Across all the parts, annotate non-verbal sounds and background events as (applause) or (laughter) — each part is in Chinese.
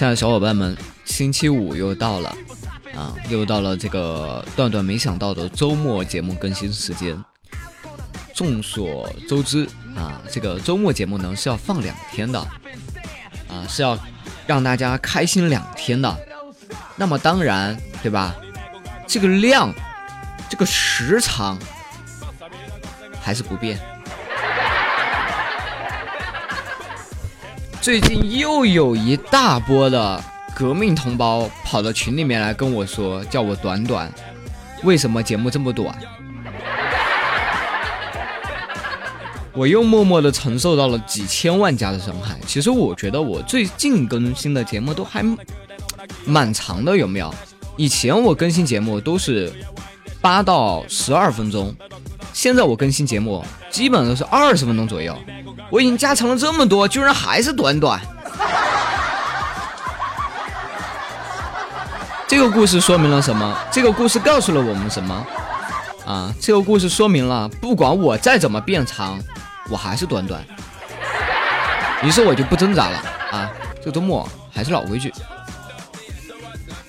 亲爱的小伙伴们，星期五又到了，啊，又到了这个段段没想到的周末节目更新时间。众所周知啊，这个周末节目呢是要放两天的，啊，是要让大家开心两天的。那么当然，对吧？这个量，这个时长还是不变。最近又有一大波的革命同胞跑到群里面来跟我说，叫我短短，为什么节目这么短？(laughs) 我又默默的承受到了几千万加的伤害。其实我觉得我最近更新的节目都还蛮长的，有没有？以前我更新节目都是八到十二分钟，现在我更新节目基本都是二十分钟左右。我已经加长了这么多，居然还是短短。这个故事说明了什么？这个故事告诉了我们什么？啊，这个故事说明了，不管我再怎么变长，我还是短短。于是我就不挣扎了啊！这周末还是老规矩，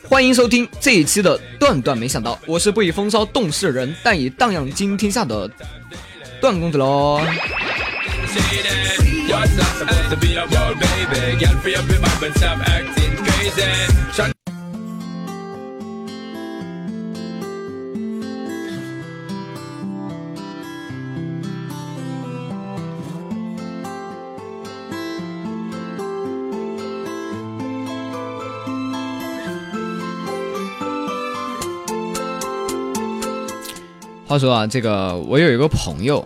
欢迎收听这一期的段段没想到，我是不以风骚动世人，但以荡漾惊天下的段公子喽。话说啊，这个我有一个朋友，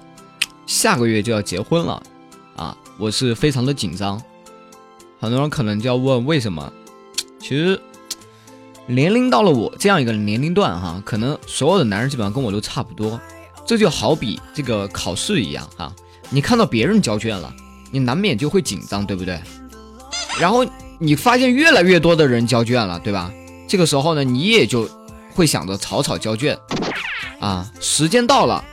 下个月就要结婚了。啊，我是非常的紧张，很多人可能就要问为什么？其实年龄到了我这样一个年龄段哈，可能所有的男人基本上跟我都差不多。这就好比这个考试一样啊，你看到别人交卷了，你难免就会紧张，对不对？然后你发现越来越多的人交卷了，对吧？这个时候呢，你也就会想着草草交卷啊。时间到了，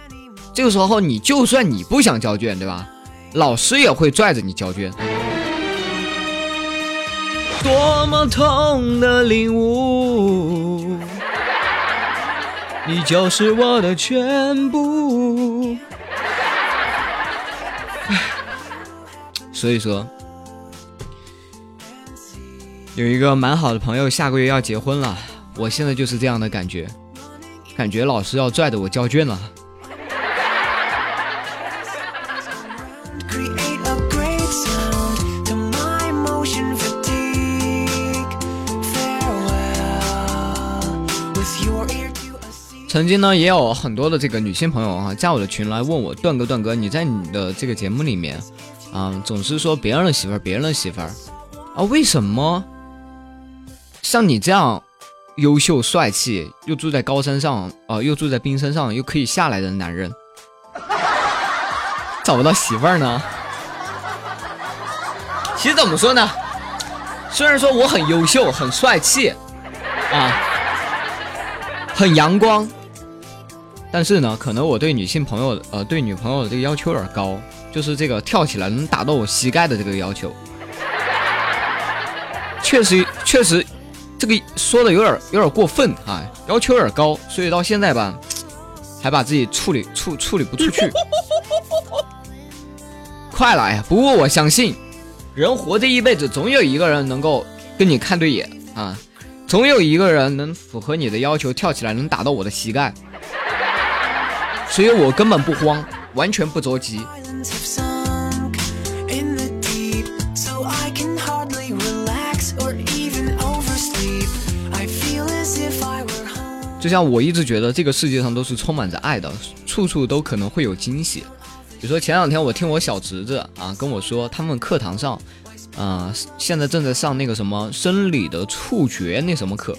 这个时候你就算你不想交卷，对吧？老师也会拽着你交卷，多么痛的领悟，你就是我的全部。所以说，有一个蛮好的朋友下个月要结婚了，我现在就是这样的感觉，感觉老师要拽着我交卷了。曾经呢，也有很多的这个女性朋友啊，加我的群来问我，段哥，段哥，你在你的这个节目里面，啊，总是说别人的媳妇儿，别人的媳妇儿，啊，为什么像你这样优秀帅气，又住在高山上，啊，又住在冰山上，又可以下来的男人，(laughs) 找不到媳妇儿呢？其实怎么说呢？虽然说我很优秀，很帅气，啊，很阳光。但是呢，可能我对女性朋友，呃，对女朋友的这个要求有点高，就是这个跳起来能打到我膝盖的这个要求，确实确实，这个说的有点有点过分啊，要求有点高，所以到现在吧，还把自己处理处处理不出去。(laughs) 快了呀！不过我相信，人活这一辈子，总有一个人能够跟你看对眼啊，总有一个人能符合你的要求，跳起来能打到我的膝盖。所以我根本不慌，完全不着急。就像我一直觉得这个世界上都是充满着爱的，处处都可能会有惊喜。比如说前两天我听我小侄子啊跟我说，他们课堂上，啊现在正在上那个什么生理的触觉那什么课，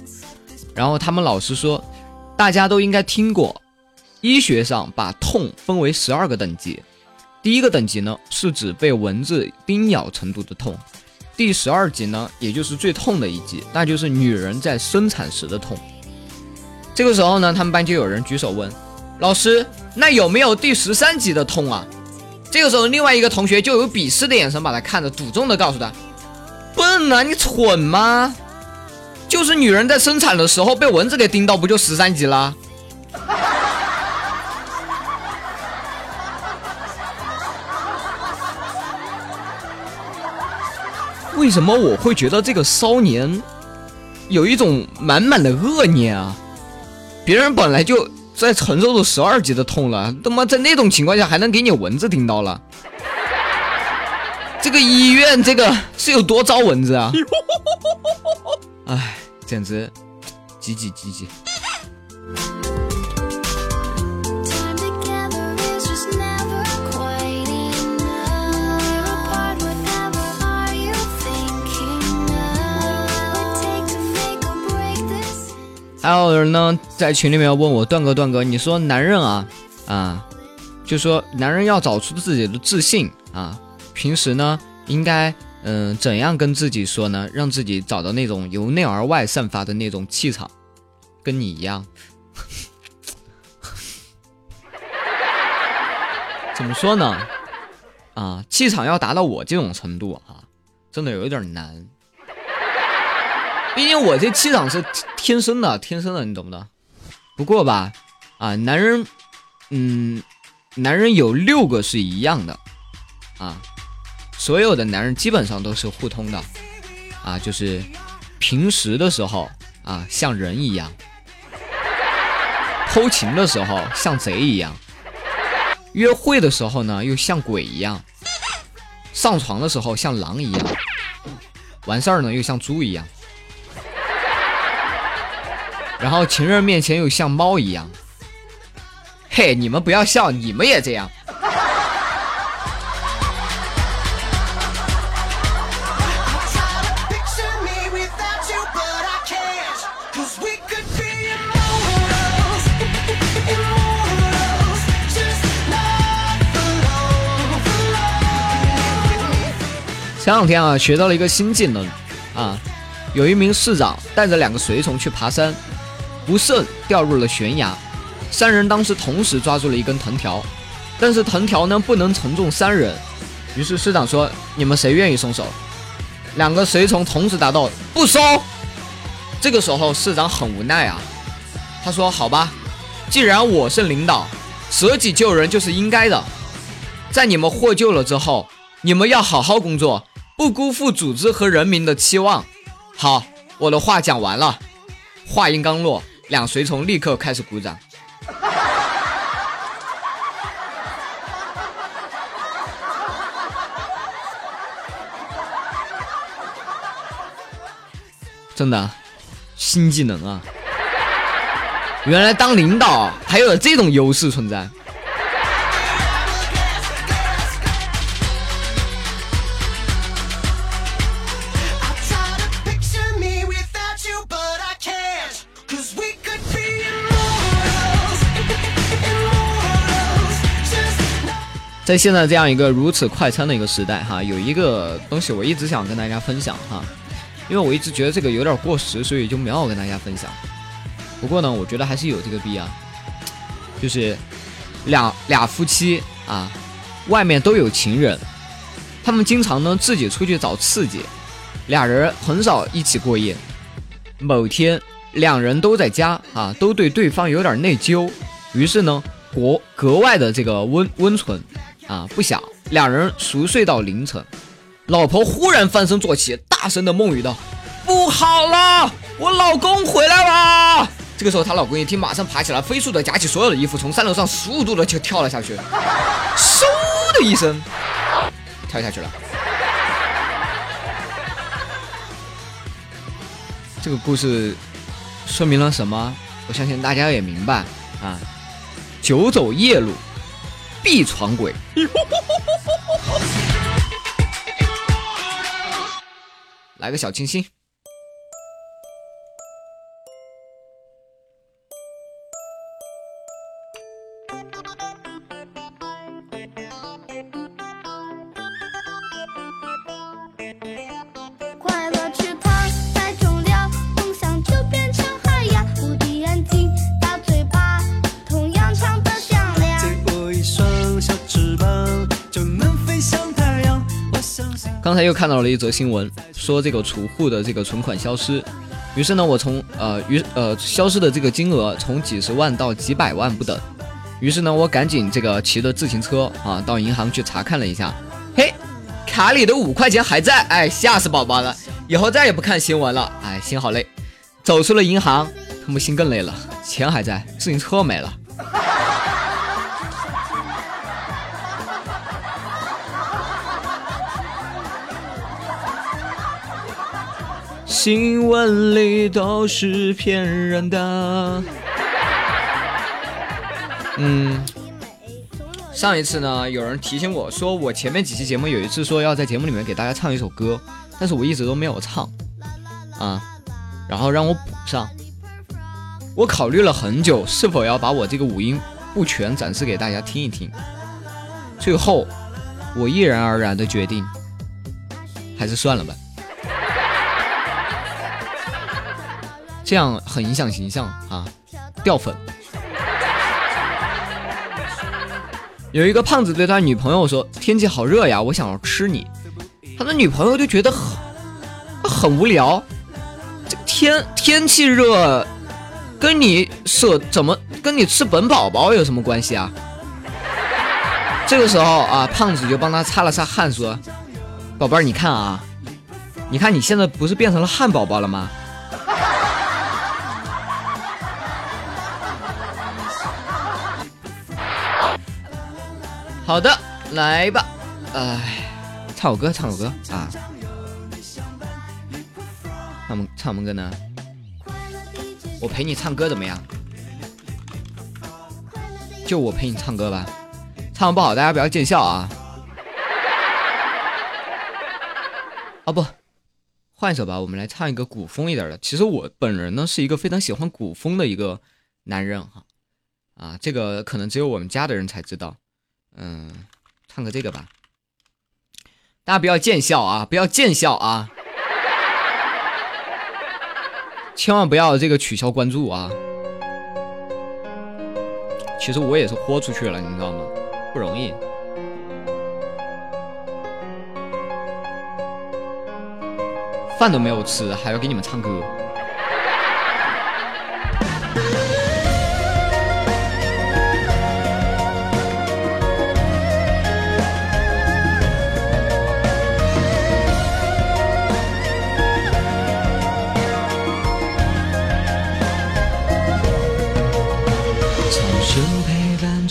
然后他们老师说，大家都应该听过。医学上把痛分为十二个等级，第一个等级呢是指被蚊子叮咬程度的痛，第十二级呢也就是最痛的一级，那就是女人在生产时的痛。这个时候呢，他们班就有人举手问老师：“那有没有第十三级的痛啊？”这个时候，另外一个同学就有鄙视的眼神把他看着，赌中的告诉他：“笨啊，你蠢吗？就是女人在生产的时候被蚊子给叮到，不就十三级了？”为什么我会觉得这个骚年有一种满满的恶念啊？别人本来就在承受着十二级的痛了，他妈在那种情况下还能给你蚊子叮到了？(laughs) 这个医院这个是有多招蚊子啊？(laughs) 哎，简直挤挤挤挤。还有人呢，在群里面问我段哥，段哥，你说男人啊，啊，就说男人要找出自己的自信啊，平时呢，应该嗯，怎样跟自己说呢？让自己找到那种由内而外散发的那种气场，跟你一样。(laughs) 怎么说呢？啊，气场要达到我这种程度啊，真的有一点难。毕竟我这气场是天生的，天生的，你懂不懂？不过吧，啊，男人，嗯，男人有六个是一样的，啊，所有的男人基本上都是互通的，啊，就是平时的时候啊像人一样，偷情的时候像贼一样，约会的时候呢又像鬼一样，上床的时候像狼一样，完事儿呢又像猪一样。然后情人面前又像猫一样，嘿，你们不要笑，你们也这样。前两天啊，学到了一个新技能啊，有一名市长带着两个随从去爬山。不慎掉入了悬崖，三人当时同时抓住了一根藤条，但是藤条呢不能承重三人，于是市长说：“你们谁愿意松手？”两个随从同时答道：“不松。”这个时候市长很无奈啊，他说：“好吧，既然我是领导，舍己救人就是应该的。在你们获救了之后，你们要好好工作，不辜负组织和人民的期望。好，我的话讲完了。”话音刚落。两随从立刻开始鼓掌，(laughs) 真的，新技能啊！原来当领导还有这种优势存在。在现在这样一个如此快餐的一个时代，哈，有一个东西我一直想跟大家分享哈，因为我一直觉得这个有点过时，所以就没有跟大家分享。不过呢，我觉得还是有这个必要，就是俩俩夫妻啊，外面都有情人，他们经常呢自己出去找刺激，俩人很少一起过夜。某天，两人都在家啊，都对对方有点内疚，于是呢，国格外的这个温温存。啊，不想两人熟睡到凌晨，老婆忽然翻身坐起，大声的梦语道：“不好了，我老公回来了！”这个时候，她老公一听，马上爬起来，飞速的夹起所有的衣服，从三楼上十五度的就跳了下去，嗖的一声跳下去了。这个故事说明了什么？我相信大家也明白啊，久走夜路。必闯鬼，(laughs) 来个小清新。刚才又看到了一则新闻，说这个储户的这个存款消失，于是呢，我从呃于呃消失的这个金额从几十万到几百万不等，于是呢，我赶紧这个骑着自行车啊到银行去查看了一下，嘿，卡里的五块钱还在，哎，吓死宝宝了，以后再也不看新闻了，哎，心好累，走出了银行，他们心更累了，钱还在，自行车没了。新闻里都是骗人的。嗯，上一次呢，有人提醒我说，我前面几期节目有一次说要在节目里面给大家唱一首歌，但是我一直都没有唱啊，然后让我补上。我考虑了很久，是否要把我这个五音不全展示给大家听一听。最后，我毅然而然的决定，还是算了吧。这样很影响形象啊，掉粉。有一个胖子对他女朋友说：“天气好热呀，我想要吃你。”他的女朋友就觉得很很无聊，这天天气热，跟你舍怎么跟你吃本宝宝有什么关系啊？这个时候啊，胖子就帮他擦了擦汗，说：“宝贝儿，你看啊，你看你现在不是变成了汉堡包了吗？”好的，来吧，哎，唱首歌，唱首歌啊，唱们唱什么歌呢？我陪你唱歌怎么样？就我陪你唱歌吧，唱的不好大家不要见笑啊。啊不，换一首吧，我们来唱一个古风一点的。其实我本人呢是一个非常喜欢古风的一个男人哈，啊，这个可能只有我们家的人才知道。嗯，唱个这个吧，大家不要见笑啊，不要见笑啊，千万不要这个取消关注啊。其实我也是豁出去了，你知道吗？不容易，饭都没有吃，还要给你们唱歌。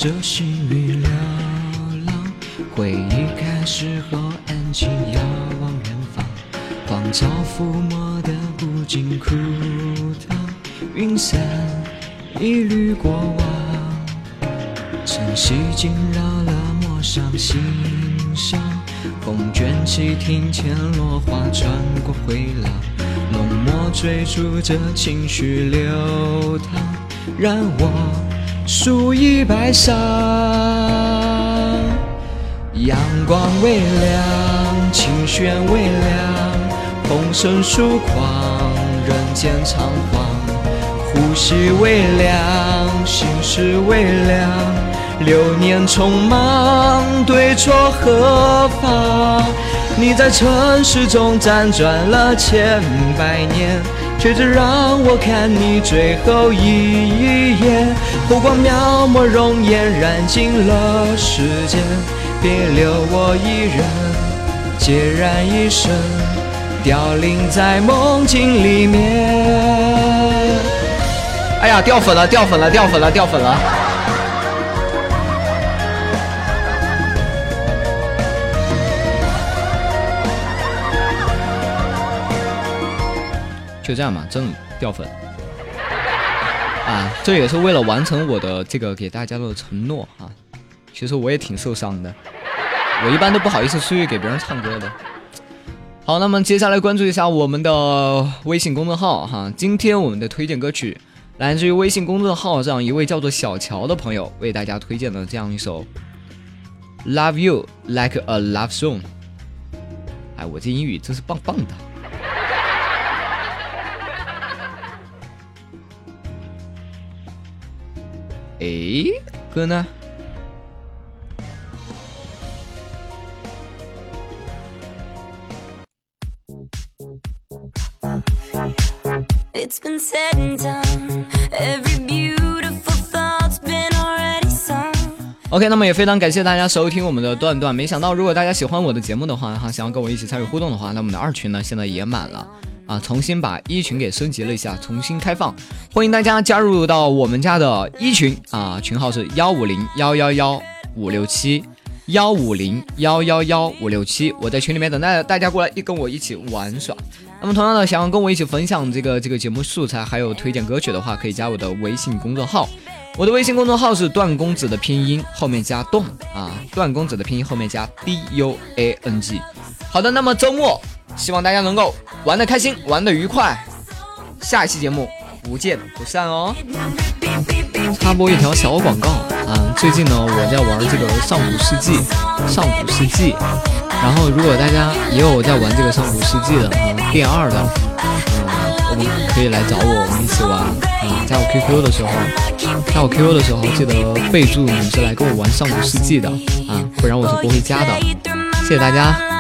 这细雨流浪，回忆开始后安静遥望远方，荒草覆没的不禁枯塘，云散一缕过往，晨曦惊扰了陌上心上，风卷起庭前落花，穿过回廊，浓墨追逐着情绪流淌，让我。数一白裳，阳光微凉，琴弦微凉，风声疏狂，人间仓皇，呼吸微凉，心事微凉，流年匆忙，对错何妨？你在尘世中辗转了千百年。却只让我看你最后一眼，火光描摹容颜，燃尽了时间，别留我一人，孑然一身，凋零在梦境里面。哎呀，掉粉了，掉粉了，掉粉了，掉粉了。就这样嘛，真掉粉 (laughs) 啊！这也是为了完成我的这个给大家的承诺哈。其实我也挺受伤的，我一般都不好意思出去给别人唱歌的。好，那么接下来关注一下我们的微信公众号哈。今天我们的推荐歌曲来自于微信公众号上一位叫做小乔的朋友为大家推荐的这样一首《Love You Like a Love Song》。哎，我这英语真是棒棒的。哎，歌呢？OK，那么也非常感谢大家收听我们的段段，没想到如果大家喜欢我的节目的话哈，想要跟我一起参与互动的话，那我们的二群呢，现在也满了。啊，重新把一群给升级了一下，重新开放，欢迎大家加入到我们家的一群啊，群号是幺五零幺幺幺五六七幺五零幺幺幺五六七，我在群里面等待大家过来一跟我一起玩耍。那么同样的，想要跟我一起分享这个这个节目素材，还有推荐歌曲的话，可以加我的微信公众号。我的微信公众号是段公子的拼音后面加动啊，段公子的拼音后面加 D U A N G。好的，那么周末希望大家能够玩的开心，玩的愉快。下一期节目不见不散哦。插播一条小广告啊，最近呢我在玩这个上古世纪，上古世纪。然后如果大家也有在玩这个上古世纪的啊，变二的，嗯，我们可以来找我，我们一起玩啊，加我 QQ 的时候。加我 QQ 的时候，记得备注你是来跟我玩上古世纪的啊，不然我是不会加的。谢谢大家。